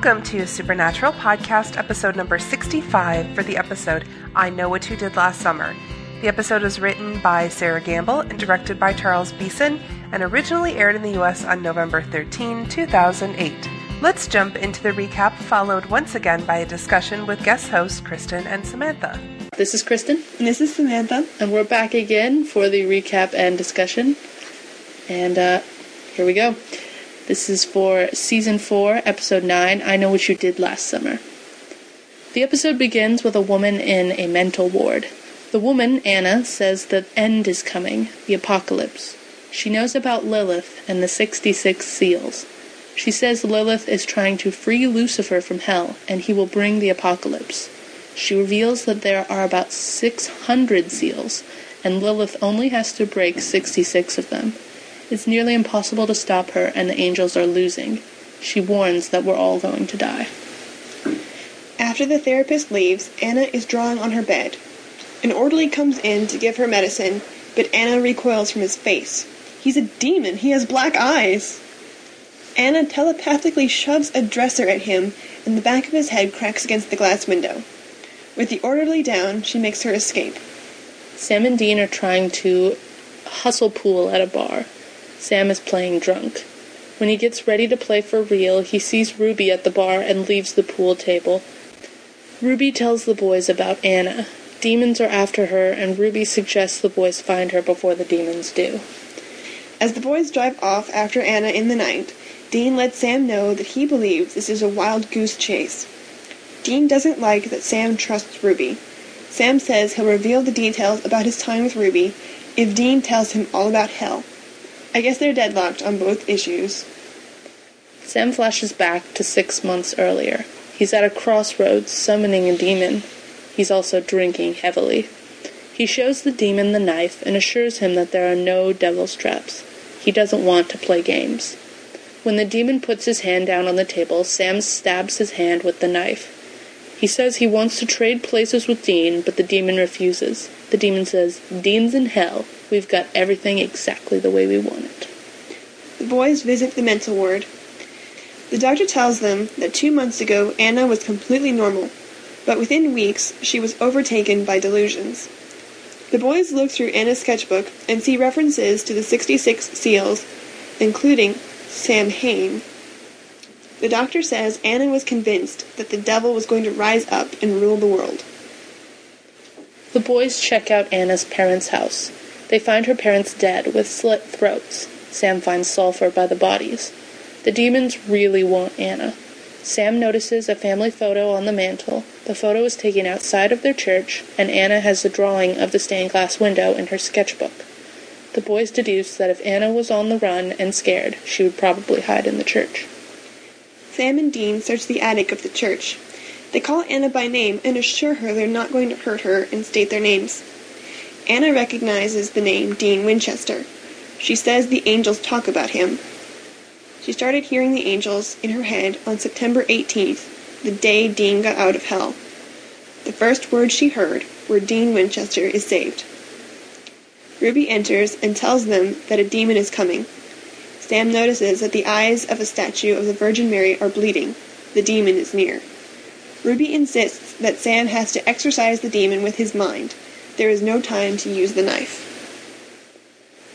Welcome to Supernatural Podcast, episode number 65 for the episode I Know What You Did Last Summer. The episode was written by Sarah Gamble and directed by Charles Beeson and originally aired in the US on November 13, 2008. Let's jump into the recap, followed once again by a discussion with guest hosts Kristen and Samantha. This is Kristen, And this is Samantha. and we're back again for the recap and discussion. And uh, here we go. This is for season 4, episode 9 I Know What You Did Last Summer. The episode begins with a woman in a mental ward. The woman, Anna, says the end is coming, the apocalypse. She knows about Lilith and the 66 seals. She says Lilith is trying to free Lucifer from hell, and he will bring the apocalypse. She reveals that there are about 600 seals, and Lilith only has to break 66 of them. It's nearly impossible to stop her, and the angels are losing. She warns that we're all going to die. After the therapist leaves, Anna is drawing on her bed. An orderly comes in to give her medicine, but Anna recoils from his face. He's a demon. He has black eyes. Anna telepathically shoves a dresser at him, and the back of his head cracks against the glass window. With the orderly down, she makes her escape. Sam and Dean are trying to hustle pool at a bar. Sam is playing drunk. When he gets ready to play for real, he sees Ruby at the bar and leaves the pool table. Ruby tells the boys about Anna. Demons are after her, and Ruby suggests the boys find her before the demons do. As the boys drive off after Anna in the night, Dean lets Sam know that he believes this is a wild goose chase. Dean doesn't like that Sam trusts Ruby. Sam says he'll reveal the details about his time with Ruby if Dean tells him all about hell. I guess they're deadlocked on both issues. Sam flashes back to six months earlier. He's at a crossroads summoning a demon. He's also drinking heavily. He shows the demon the knife and assures him that there are no devil's traps. He doesn't want to play games. When the demon puts his hand down on the table, Sam stabs his hand with the knife. He says he wants to trade places with Dean, but the demon refuses. The demon says, Dean's in hell. We've got everything exactly the way we want it. The boys visit the mental ward. The doctor tells them that two months ago Anna was completely normal, but within weeks she was overtaken by delusions. The boys look through Anna's sketchbook and see references to the 66 seals, including Samhain. The doctor says Anna was convinced that the devil was going to rise up and rule the world. The boys check out Anna's parents' house. They find her parents dead with slit throats. Sam finds sulfur by the bodies. The demons really want Anna. Sam notices a family photo on the mantel. The photo is taken outside of their church, and Anna has a drawing of the stained glass window in her sketchbook. The boys deduce that if Anna was on the run and scared, she would probably hide in the church. Sam and Dean search the attic of the church. They call Anna by name and assure her they're not going to hurt her and state their names. Anna recognizes the name Dean Winchester. She says the angels talk about him. She started hearing the angels in her head on September 18th, the day Dean got out of hell. The first words she heard were Dean Winchester is saved. Ruby enters and tells them that a demon is coming. Sam notices that the eyes of a statue of the Virgin Mary are bleeding. The demon is near. Ruby insists that Sam has to exorcise the demon with his mind. There is no time to use the knife.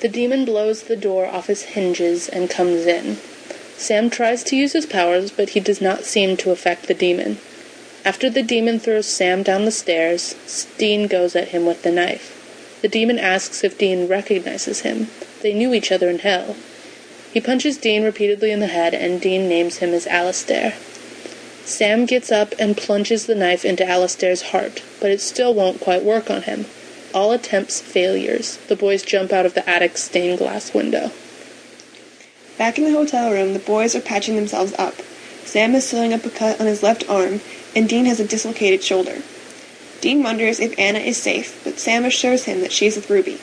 The demon blows the door off its hinges and comes in. Sam tries to use his powers, but he does not seem to affect the demon. After the demon throws Sam down the stairs, Dean goes at him with the knife. The demon asks if Dean recognizes him. They knew each other in hell. He punches Dean repeatedly in the head, and Dean names him as Alastair. Sam gets up and plunges the knife into Alastair's heart, but it still won't quite work on him. All attempts failures. The boys jump out of the attic's stained glass window. Back in the hotel room, the boys are patching themselves up. Sam is sewing up a cut on his left arm, and Dean has a dislocated shoulder. Dean wonders if Anna is safe, but Sam assures him that she's with Ruby.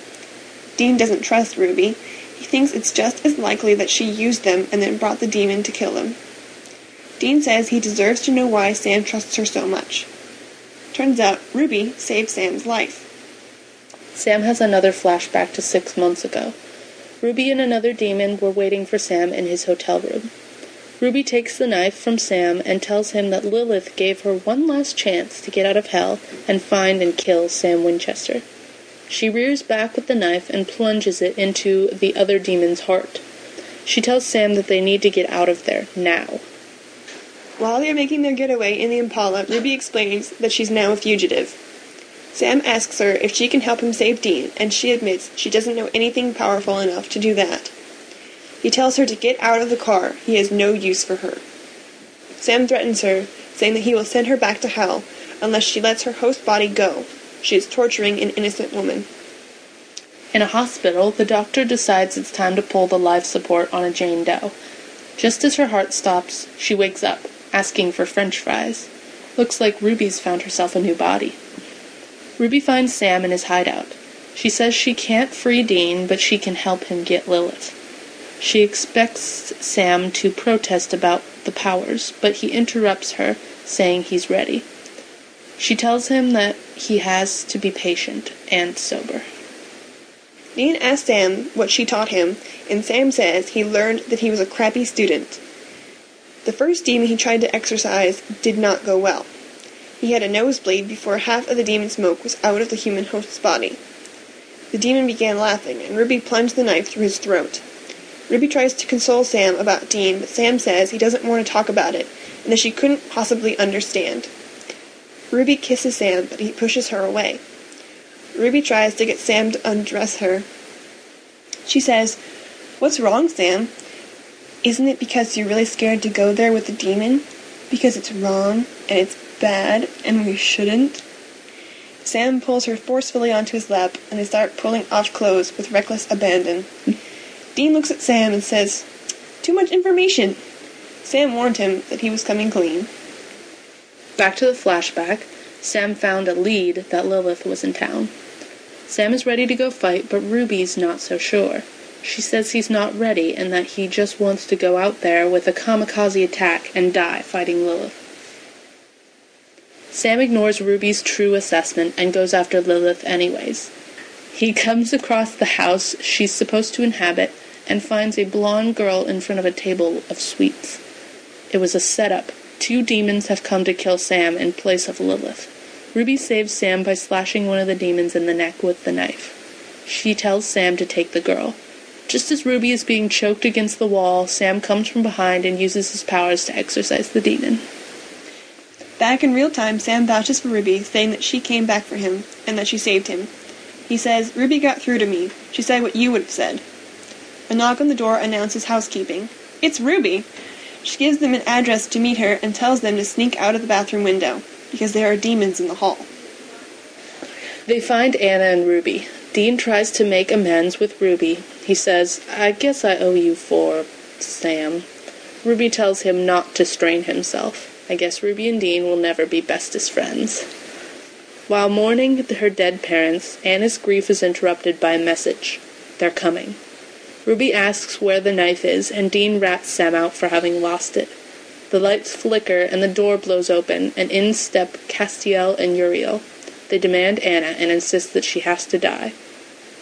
Dean doesn't trust Ruby. He thinks it's just as likely that she used them and then brought the demon to kill them. Dean says he deserves to know why Sam trusts her so much. Turns out Ruby saved Sam's life. Sam has another flashback to six months ago. Ruby and another demon were waiting for Sam in his hotel room. Ruby takes the knife from Sam and tells him that Lilith gave her one last chance to get out of hell and find and kill Sam Winchester. She rears back with the knife and plunges it into the other demon's heart. She tells Sam that they need to get out of there now. While they're making their getaway in the Impala, Ruby explains that she's now a fugitive. Sam asks her if she can help him save Dean, and she admits she doesn't know anything powerful enough to do that. He tells her to get out of the car. He has no use for her. Sam threatens her, saying that he will send her back to hell unless she lets her host body go. She is torturing an innocent woman. In a hospital, the doctor decides it's time to pull the life support on a Jane Doe. Just as her heart stops, she wakes up, asking for french fries. Looks like Ruby's found herself a new body. Ruby finds Sam in his hideout. She says she can't free Dean, but she can help him get Lilith. She expects Sam to protest about the powers, but he interrupts her, saying he's ready. She tells him that he has to be patient and sober. Dean asks Sam what she taught him, and Sam says he learned that he was a crappy student. The first demon he tried to exorcise did not go well. He had a nosebleed before half of the demon smoke was out of the human host's body. The demon began laughing, and Ruby plunged the knife through his throat. Ruby tries to console Sam about Dean, but Sam says he doesn't want to talk about it, and that she couldn't possibly understand. Ruby kisses Sam, but he pushes her away. Ruby tries to get Sam to undress her. She says, What's wrong, Sam? Isn't it because you're really scared to go there with the demon? Because it's wrong and it's bad and we shouldn't? Sam pulls her forcefully onto his lap and they start pulling off clothes with reckless abandon. Dean looks at Sam and says, Too much information. Sam warned him that he was coming clean. Back to the flashback, Sam found a lead that Lilith was in town. Sam is ready to go fight, but Ruby's not so sure. She says he's not ready and that he just wants to go out there with a kamikaze attack and die fighting Lilith. Sam ignores Ruby's true assessment and goes after Lilith anyways. He comes across the house she's supposed to inhabit and finds a blonde girl in front of a table of sweets. It was a setup. Two demons have come to kill Sam in place of Lilith. Ruby saves Sam by slashing one of the demons in the neck with the knife. She tells Sam to take the girl. Just as Ruby is being choked against the wall, Sam comes from behind and uses his powers to exorcise the demon. Back in real time, Sam vouches for Ruby, saying that she came back for him and that she saved him. He says, Ruby got through to me. She said what you would have said. A knock on the door announces housekeeping. It's Ruby! She gives them an address to meet her and tells them to sneak out of the bathroom window, because there are demons in the hall. They find Anna and Ruby. Dean tries to make amends with Ruby. He says, I guess I owe you for Sam. Ruby tells him not to strain himself. I guess Ruby and Dean will never be bestest friends. While mourning her dead parents, Anna's grief is interrupted by a message. They're coming. Ruby asks where the knife is, and Dean rats Sam out for having lost it. The lights flicker and the door blows open, and in step Castiel and Uriel. They demand Anna and insist that she has to die.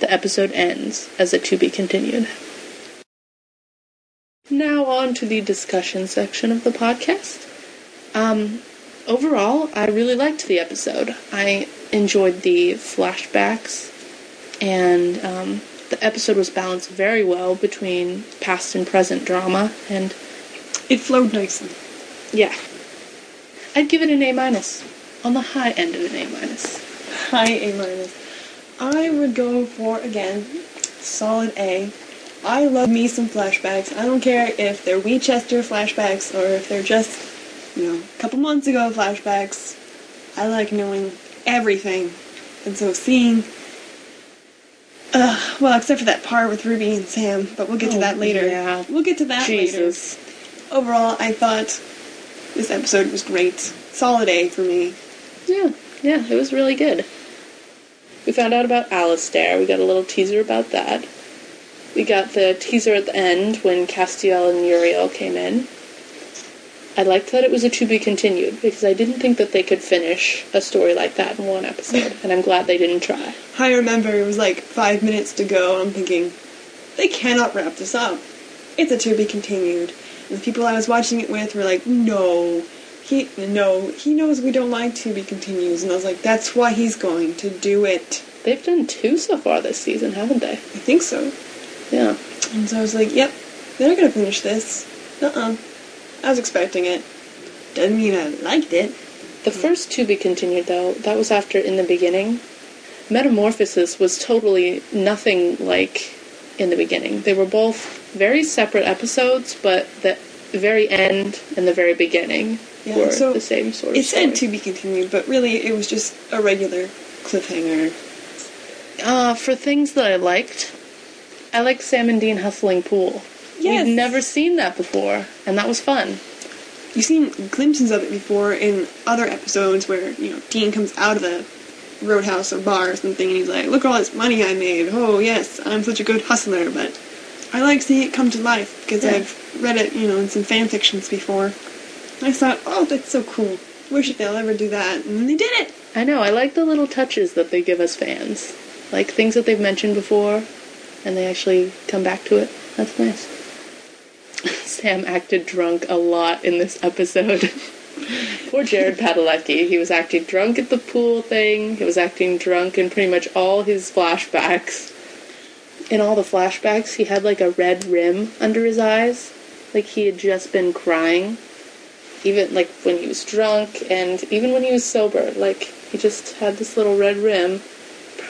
The episode ends as a to be continued. Now on to the discussion section of the podcast. Um, overall, I really liked the episode. I enjoyed the flashbacks, and um, the episode was balanced very well between past and present drama, and It flowed nicely. yeah, I'd give it an A minus, on the high end of an A minus. High A minus. I would go for again, solid A. I love me some flashbacks. I don't care if they're Winchester flashbacks or if they're just, you know, a couple months ago flashbacks. I like knowing everything. And so seeing uh, well, except for that part with Ruby and Sam, but we'll get to Oh, that later. yeah. We'll get to that Jesus. later. Overall, I thought this episode was great. Solid A for me. Yeah, yeah, it was really good. We found out about Alastair. We got a little teaser about that. We got the teaser at the end when Castiel and Uriel came in. I liked that it was a to be continued because I didn't think that they could finish a story like that in one episode, and I'm glad they didn't try. I remember it was like five minutes to go. and I'm thinking, they cannot wrap this up. It's a to be continued. And the people I was watching it with were like, no, he no, he knows we don't like to be continues, and I was like, that's why he's going to do it. They've done two so far this season, haven't they? I think so. Yeah. And so I was like, yep, they're gonna finish this. Uh-uh. I was expecting it. Doesn't mean I liked it. The first to be continued, though, that was after In the Beginning. Metamorphosis was totally nothing like In the Beginning. They were both very separate episodes, but the very end and the very beginning Yeah, were so the same sort of It said story. to be continued, but really it was just a regular cliffhanger. Uh, for things that I liked, I liked Sam and Dean hustling pool. Yes. We've never seen that before, and that was fun. You've seen glimpses of it before in other episodes where, you know, Dean comes out of the roadhouse or bar or something and he's like, look at all this money I made. Oh, yes, I'm such a good hustler. But I like seeing it come to life because Yeah. I've read it, you know, in some fan fictions before. I thought, oh, that's so cool. Wish they'll ever do that. And they did it. I know, I like the little touches that they give us fans. Like things that they've mentioned before, and they actually come back to it. That's nice. Sam acted drunk a lot in this episode. Poor Jared Padalecki. He was acting drunk at the pool thing. He was acting drunk in pretty much all his flashbacks. In all the flashbacks, he had like a red rim under his eyes. Like he had just been crying even like when he was drunk and even when he was sober like he just had this little red rim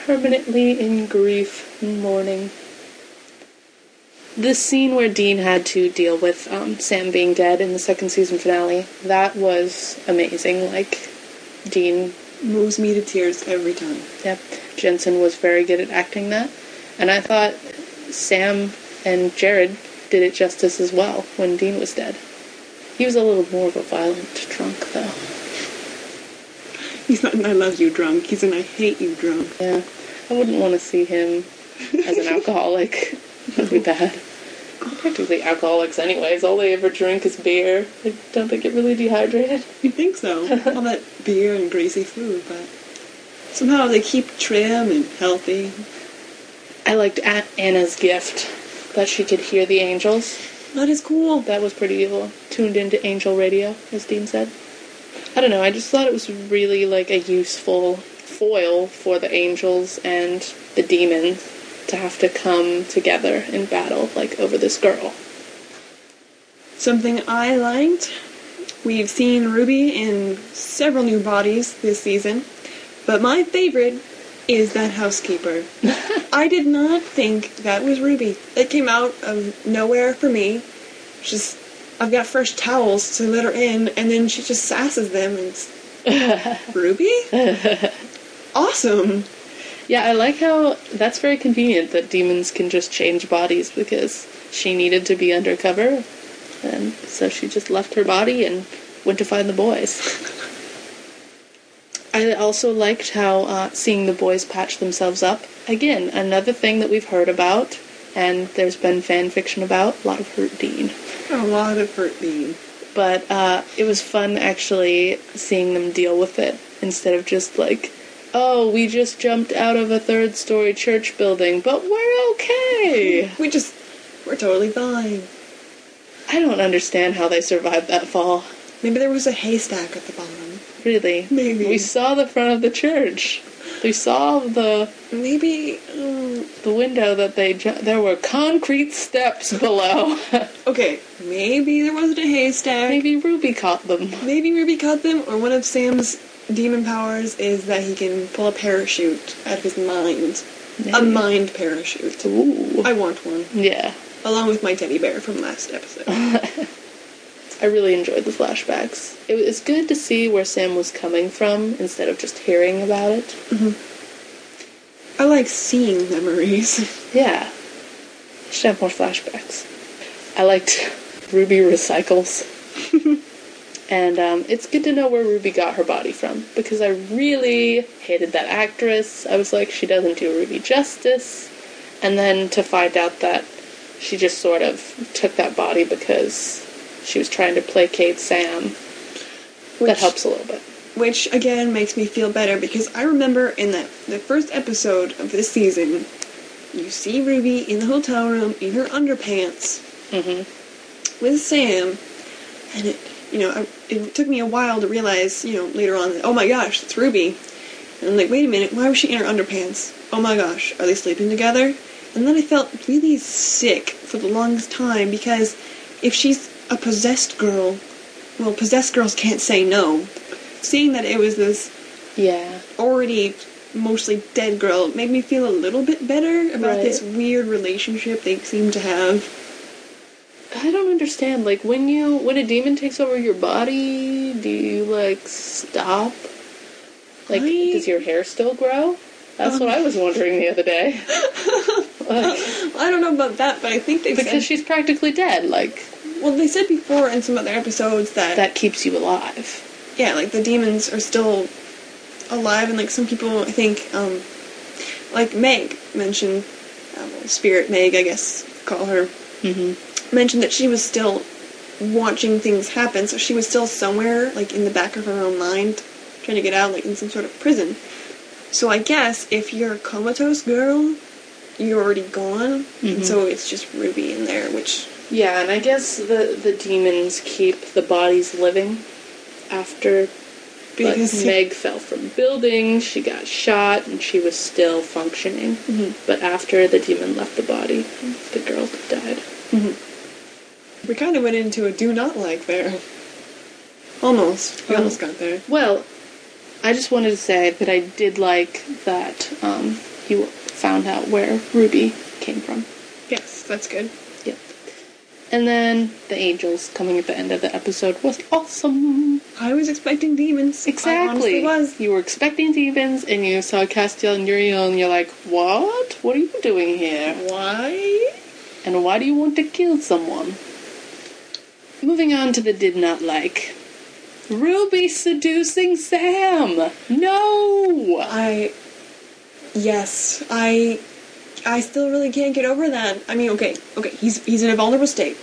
permanently in grief and mourning the scene where dean had to deal with um, sam being dead in the second season finale that was amazing like dean Moves me to tears every time. Yep. Jensen was very good at acting that. And I thought Sam and Jared did it justice as well when Dean was dead. He was a little more of a violent drunk, though. He's not an I love you drunk. He's an I hate you drunk. Yeah. I wouldn't want to see him as an alcoholic. That'd be bad. Practically alcoholics, anyways. All they ever drink is beer. I don't think it really dehydrated. You'd think so. All that beer and greasy food, but somehow they keep trim and healthy. I liked A- Anna's gift that she could hear the angels. That is cool. That was pretty cool. Tuned into angel radio, as Dean said. I don't know, I just thought it was really like a useful foil for the angels and the demons to have to come together in battle, like over this girl. Something I liked. We've seen Ruby in several new bodies this season, but my favorite is that housekeeper. I did not think that was Ruby. It came out of nowhere for me. Just, I've got fresh towels to let her in, and then she just sasses them and. Ruby? awesome. Yeah, I like how that's very convenient that demons can just change bodies because she needed to be undercover, and so she just left her body and went to find the boys. I also liked how uh, seeing the boys patch themselves up. Again, another thing that we've heard about, and there's been fan fiction about. A lot of hurt Dean. A lot of hurt Dean. But uh, it was fun actually seeing them deal with it instead of just like, oh, we just jumped out of a third story church building, but we're okay. We just, we're totally fine. I don't understand how they survived that fall. Maybe there was a haystack at the bottom. Really. Maybe. We saw the front of the church. We saw the Maybe, um, the window that they ju- there were concrete steps below. okay, maybe there wasn't a haystack. Maybe Ruby caught them. Maybe Ruby caught them, or one of Sam's demon powers is that he can pull a parachute out of his mind. A mind parachute. Ooh. I want one, Yeah. along with my teddy bear from last episode. I really enjoyed the flashbacks. It was good to see where Sam was coming from instead of just hearing about it. I like seeing memories. Yeah. Should have more flashbacks. I liked Ruby recycles. and um, it's good to know where Ruby got her body from because I really hated that actress. I was like, she doesn't do Ruby justice. And then to find out that she just sort of took that body because she was trying to placate Sam, that helps a little bit. Which again makes me feel better because I remember in that the first episode of this season, you see Ruby in the hotel room in her underpants, hmm with Sam, and it, you know, I, it took me a while to realize, you know, later on, that, oh my gosh, it's Ruby. And I'm like, wait a minute, why was she in her underpants? Oh my gosh, are they sleeping together? And then I felt really sick for the longest time because if she's a possessed girl, well, possessed girls can't say no. Seeing that it was this Yeah. already mostly dead girl made me feel a little bit better about Right. this weird relationship they seem to have. I don't understand. Like when you when a demon takes over your body, do you like stop? Like I- does your hair still grow? That's what I was um, wondering the other day. Like, I don't know about that, but I think they because said she's practically dead. Like well they said before in some other episodes that, that keeps you alive. yeah, like the demons are still alive and like some people I think um like Meg mentioned um, Spirit Meg I guess call her Mm-hmm. mentioned that she was still watching things happen, so she was still somewhere, like in the back of her own mind, trying to get out, like in some sort of prison. So I guess if you're a comatose girl, you're already gone, Mhm. and so it's just Ruby in there, which Yeah, and I guess the the demons keep the bodies living after because But Meg fell from buildings, she got shot, and she was still functioning. Mhm. But after the demon left the body, the girl died. we kind of went into a do not like there. Almost, we Oh. almost got there. Well, I just wanted to say that I did like that um, you found out where Ruby came from. Yes, that's good. And then the angels coming at the end of the episode was awesome. I was expecting demons. Exactly. was. You were expecting demons, and you saw Castiel and Uriel, and you're like, "What? What are you doing here? Why? And why do you want to kill someone?" Moving on to the did not like. Ruby seducing Sam. No. I yes, I I still really can't get over that. I mean, okay, okay, he's he's in a vulnerable state.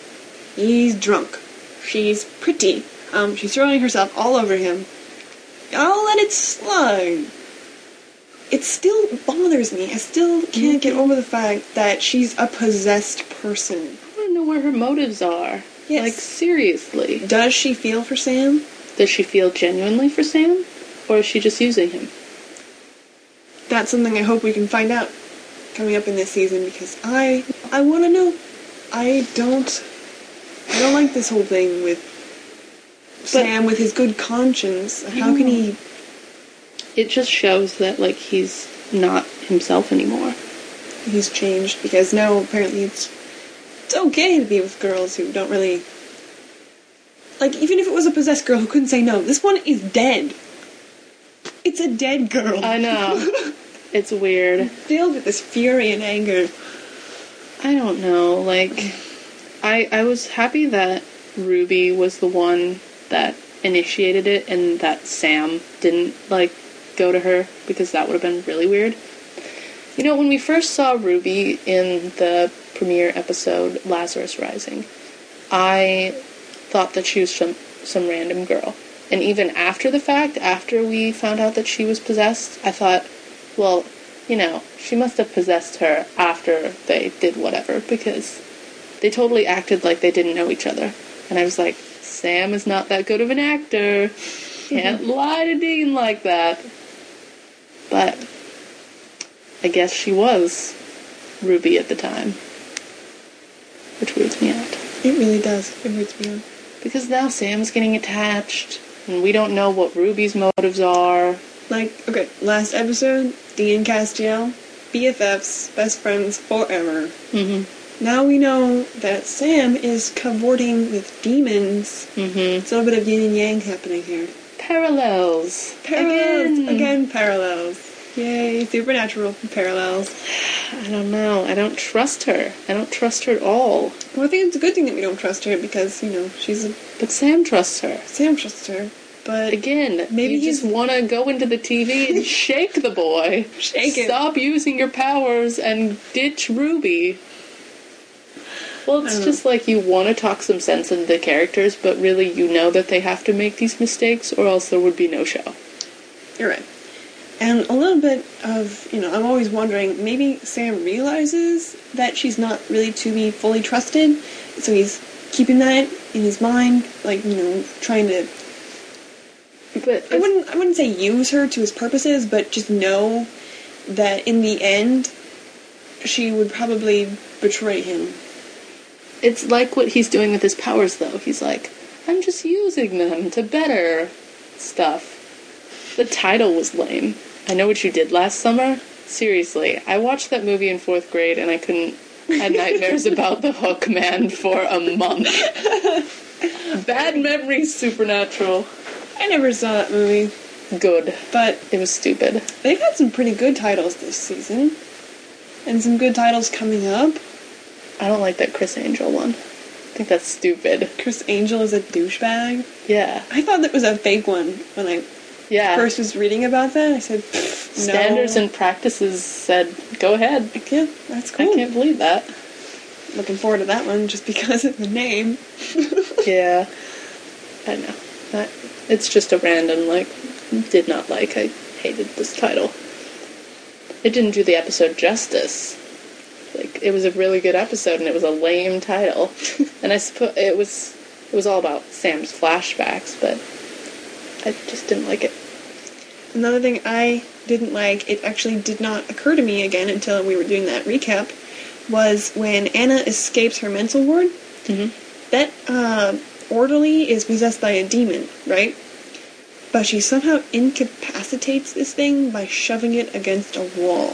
He's drunk. She's pretty. Um, she's throwing herself all over him. I'll let it slide. It still bothers me. I still can't get over the fact that she's a possessed person. I want to know where her motives are. Yes. Like seriously, Does she feel for Sam? does she feel genuinely for Sam, or is she just using him? That's something I hope we can find out coming up in this season because I I want to know. I don't I don't like this whole thing with Sam with his good conscience. How can he? It just shows that like he's not himself anymore. He's changed because now apparently it's it's okay to be with girls who don't really like. Even if it was a possessed girl who couldn't say no, this one is dead. It's a dead girl. I know. it's weird. filled with this fury and anger. I don't know. Like, I I was happy that Ruby was the one that initiated it, and that Sam didn't like go to her because that would have been really weird. You know, when we first saw Ruby in the premiere episode Lazarus Rising, I thought that she was some some random girl. And even after the fact, after we found out that she was possessed, I thought, well, you know, she must have possessed her after they did whatever because they totally acted like they didn't know each other. And I was like, Sam is not that good of an actor. Can't lie to Dean like that. But I guess she was Ruby at the time. Which weirds me out. It really does. It hurts me. out. Because now Sam's getting attached, and we don't know what Ruby's motives are. Like, okay, last episode, Dean Castiel, BFFs, best friends forever. Mm-hmm. Now we know that Sam is cavorting with demons. Mm-hmm. It's a little bit of yin and yang happening here. Parallels. Parallels! Again. Again, parallels. Yay, supernatural parallels. I don't know. I don't trust her. I don't trust her at all. Well, I think it's a good thing that we don't trust her because, you know, she's a. But Sam trusts her. Sam trusts her. But Again, Maybe you just want to go into the TV and shake the boy. Shake it. Stop using your powers and ditch Ruby. Well, it's don't just like you want to talk some sense into the characters, but really you know that they have to make these mistakes, or else there would be no show. You're right. And a little bit of, you know, I'm always wondering, maybe Sam realizes that she's not really to be fully trusted, so he's keeping that in his mind, like you know, trying to. But I wouldn't. I wouldn't say use her to his purposes, but just know that in the end, she would probably betray him. It's like what he's doing with his powers, though. He's like, I'm just using them to better stuff. The title was lame. I know what you did last summer. Seriously, I watched that movie in fourth grade and I couldn't. had nightmares about the Hook Man for a month. Bad memories, Supernatural. I never saw that movie, Good. but It was stupid. they've had some pretty good titles this season, and some good titles coming up. I don't like that Criss Angel one. I think that's stupid. Criss Angel is a douchebag. Yeah. I thought that was a fake one when I Yeah. first was reading about that. I said, no. Standards and practices said, go ahead. Yeah, that's cool. I can't believe that. Looking forward to that one just because of the name. Yeah. I know. I, it's just a random, like, did not like. I hated this title. It didn't do the episode justice. Like, it was a really good episode and it was a lame title. and I suppose it was it was all about Sam's flashbacks, but I just didn't like it. Another thing I didn't like, it actually did not occur to me again until we were doing that recap, was when Anna escapes her mental ward. Mm-hmm. That uh, orderly is possessed by a demon, right? But she somehow incapacitates this thing by shoving it against a wall.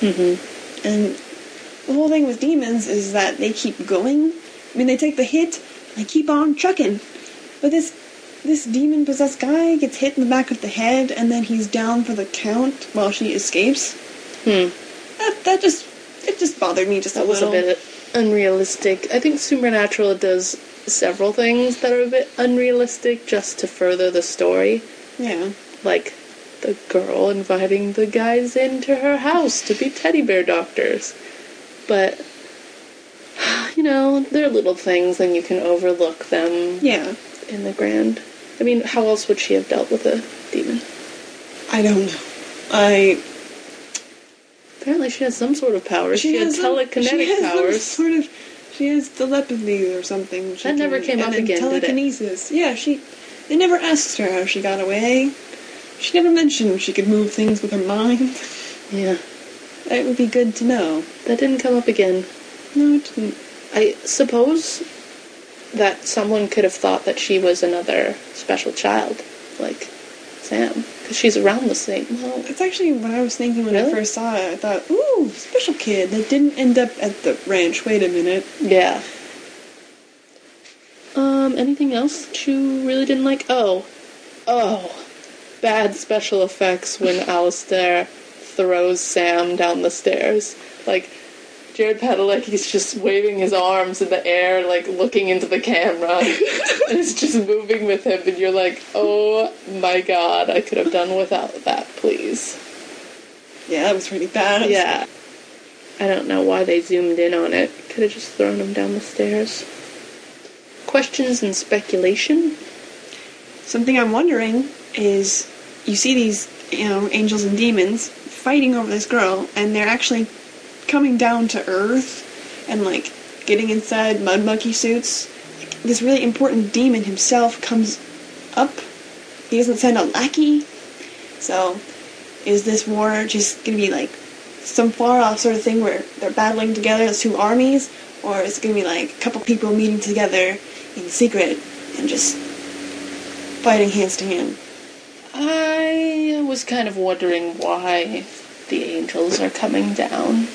Mm-hmm. And the whole thing with demons is that they keep going. I mean, they take the hit, and they keep on chucking. But this this demon possessed guy gets hit in the back of the head, and then he's down for the count while she escapes. Hmm. That that just it just bothered me just That a was a little. bit unrealistic. I think Supernatural does several things that are a bit unrealistic just to further the story. Yeah. Like the girl inviting the guys into her house to be teddy bear doctors. But, you know, they're little things and you can overlook them Yeah. in the grand. I mean, how else would she have dealt with a demon? I don't know. I Apparently, she has some sort of power. She, had has some- telekinetic she has some powers. sort of. She has telepathy or something. She That never came up again? Telekinesis. Yeah, she. They never asked her how she got away. She never mentioned she could move things with her mind. Yeah, It would be good to know. that didn't come up again. No, it didn't. I suppose that someone could have thought that she was another special child, like Sam, because she's around the same. Well, That's actually what I was thinking when I first saw it. I thought, ooh, special kid that didn't end up at the ranch. Wait a minute. yeah. Um, anything else that you really didn't like? Oh, oh, bad special effects when Alastair throws Sam down the stairs. Like, Jared Padalecki's just waving his arms in the air, like looking into the camera, and it's just moving with him, and you're like, oh my god, I could have done without that, please. Yeah, that was really bad. Yeah. I don't know why they zoomed in on it. Could have just thrown him down the stairs. Questions and speculation? Something I'm wondering is, you see these, you know, angels and demons fighting over this girl, and they're actually coming down to Earth and like getting inside mud monkey suits. This really important demon himself comes up. He doesn't send a lackey. So, is this war just gonna be like some far off sort of thing where they're battling together as two armies, or is it gonna be like a couple people meeting together in secret and just fighting hands to hand? I was kind of wondering why the angels are coming down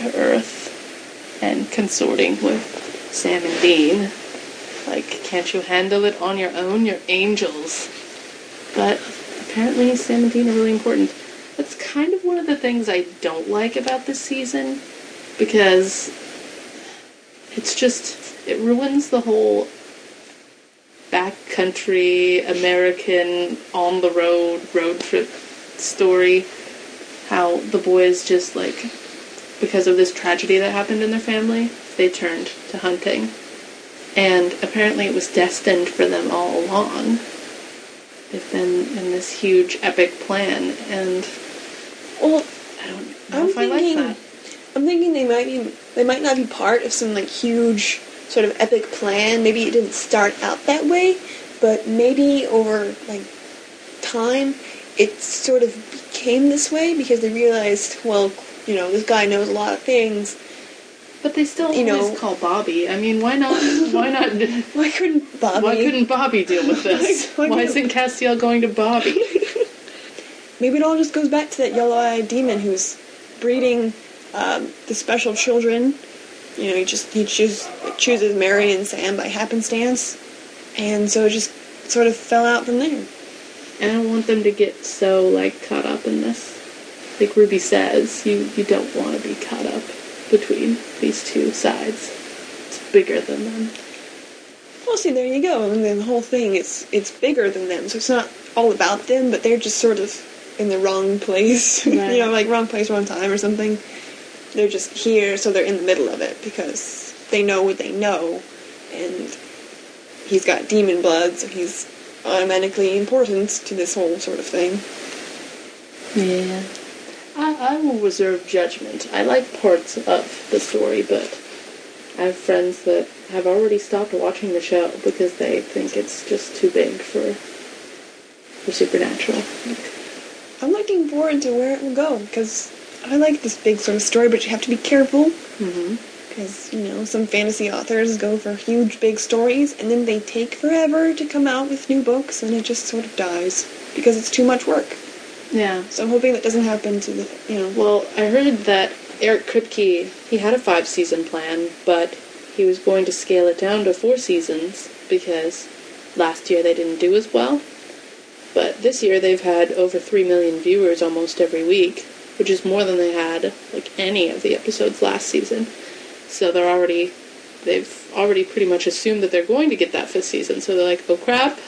to Earth and consorting with Sam and Dean. Like, can't you handle it on your own? You're angels. But apparently, Sam and Dean are really important. That's kind of one of the things I don't like about this season because it's just, it ruins the whole backcountry American on the road road trip story. How the boys just like because of this tragedy that happened in their family, they turned to hunting. And apparently it was destined for them all along. They've been in this huge epic plan and well I don't know I'm if I like thinking- that. I'm thinking they might be they might not be part of some like huge sort of epic plan. Maybe it didn't start out that way, but maybe over like time, it sort of became this way because they realized, well, you know, this guy knows a lot of things. But they still You always know- call Bobby. I mean, why not? Why not? Why couldn't Bobby? Why couldn't Bobby deal with this? Why- why isn't Castiel going to Bobby? Maybe it all just goes back to that yellow-eyed demon who's breeding um, the special children. You know, he just he choose, chooses Mary and Sam by happenstance, and so it just sort of fell out from there. And I don't want them to get so like caught up in this. Like Ruby says, you you don't want to be caught up between these two sides. It's bigger than them. Well, see, there you go. And then the whole thing, it's it's bigger than them, so it's not all about them, but they're just sort of in the wrong place. Right. you know, like wrong place, wrong time, or something. They're just here, so they're in the middle of it because they know what they know, and he's got demon blood, so he's automatically important to this whole sort of thing. Yeah. I, I will reserve judgment. I like parts of the story, but I have friends that have already stopped watching the show because they think it's just too big for for supernatural. I'm looking forward to where it will go because I like this big sort of story, but you have to be careful Mm-hmm. Because, you know, some fantasy authors go for huge, big stories, and then they take forever to come out with new books, and it just sort of dies because it's too much work. Yeah. So I'm hoping that doesn't happen to the, you know. Well, I heard that Eric Kripke, he had a five season plan, but he was going to scale it down to four seasons because last year they didn't do as well. But this year they've had over 3 million viewers almost every week, which is more than they had like any of the episodes last season. So they're already they've already pretty much assumed that they're going to get that fifth season. So they're like, "Oh crap.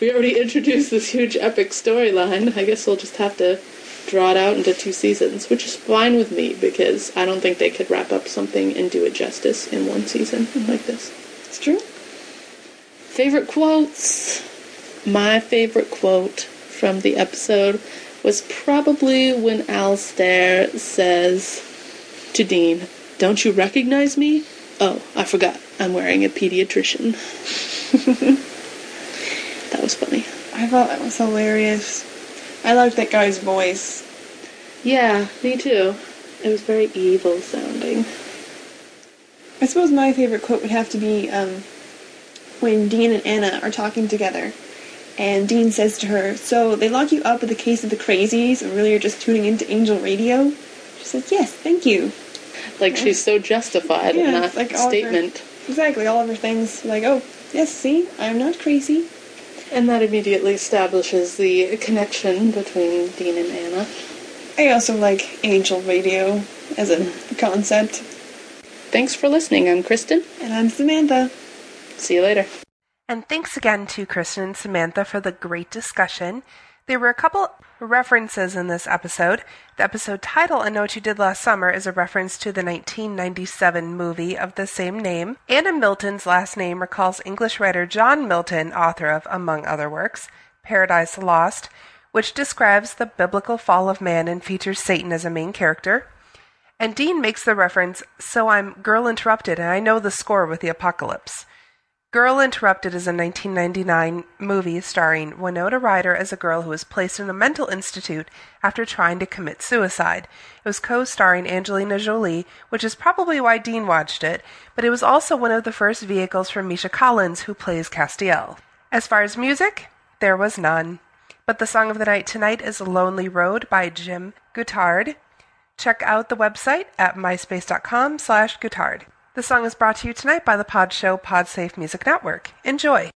We already introduced this huge epic storyline. I guess we'll just have to draw it out into two seasons, which is fine with me because I don't think they could wrap up something and do it justice in one season like this. It's true. Favorite quotes? My favorite quote from the episode was probably when Alastair says to Dean, Don't you recognize me? Oh, I forgot. I'm wearing a pediatrician. that was funny. I thought that was hilarious. I liked that guy's voice. Yeah, me too. It was very evil sounding. I suppose my favorite quote would have to be um, when Dean and Anna are talking together. And Dean says to her, So they lock you up with the case of the crazies, and really you're just tuning into Angel Radio? She says, Yes, thank you. Like she's so justified in that like of her- statement. Exactly, all of her things. Like, oh, yes, see, I'm not crazy. And that immediately establishes the connection between Dean and Anna. I also like Angel Radio as a concept. Thanks for listening. I'm Kristen. And I'm Samantha. See you later. And thanks again to Kristen and Samantha for the great discussion. There were a couple references in this episode. The episode title, I Know What You Did Last Summer, is a reference to the 1997 movie of the same name. Anna Milton's last name recalls English writer John Milton, author of, among other works, Paradise Lost, which describes the biblical fall of man and features Satan as a main character. And Dean makes the reference, So I'm Girl Interrupted, and I know the score with the apocalypse. Girl Interrupted is a 1999 movie starring Winona Ryder as a girl who was placed in a mental institute after trying to commit suicide. It was co starring Angelina Jolie, which is probably why Dean watched it, but it was also one of the first vehicles for Misha Collins, who plays Castiel. As far as music, there was none. But the song of the night tonight is Lonely Road by Jim Guitard. Check out the website at myspace.com slash guitard. The song is brought to you tonight by the Pod Show Podsafe Music Network. Enjoy!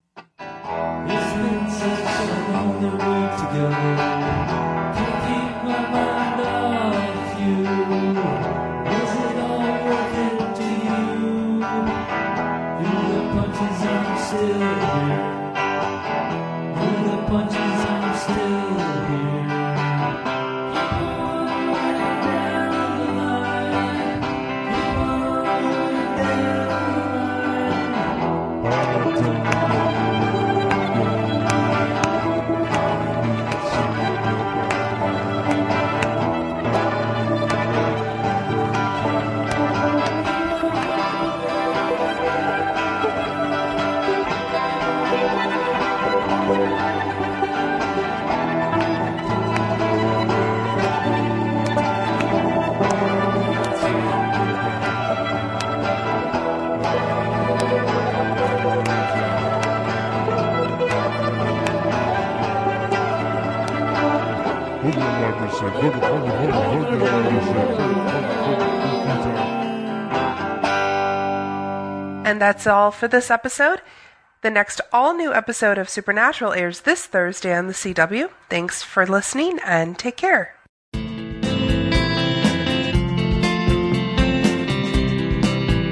And that's all for this episode. The next all new episode of Supernatural airs this Thursday on the CW. Thanks for listening and take care.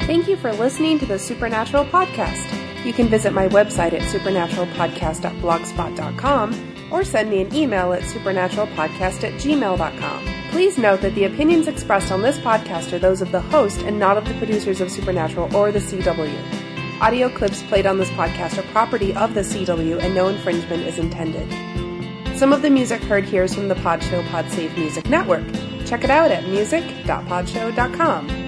Thank you for listening to the Supernatural Podcast. You can visit my website at supernaturalpodcast.blogspot.com or send me an email at supernaturalpodcast at gmail.com. Please note that the opinions expressed on this podcast are those of the host and not of the producers of Supernatural or the CW. Audio clips played on this podcast are property of the CW and no infringement is intended. Some of the music heard here is from the Podshow Podsafe Music Network. Check it out at music.podshow.com.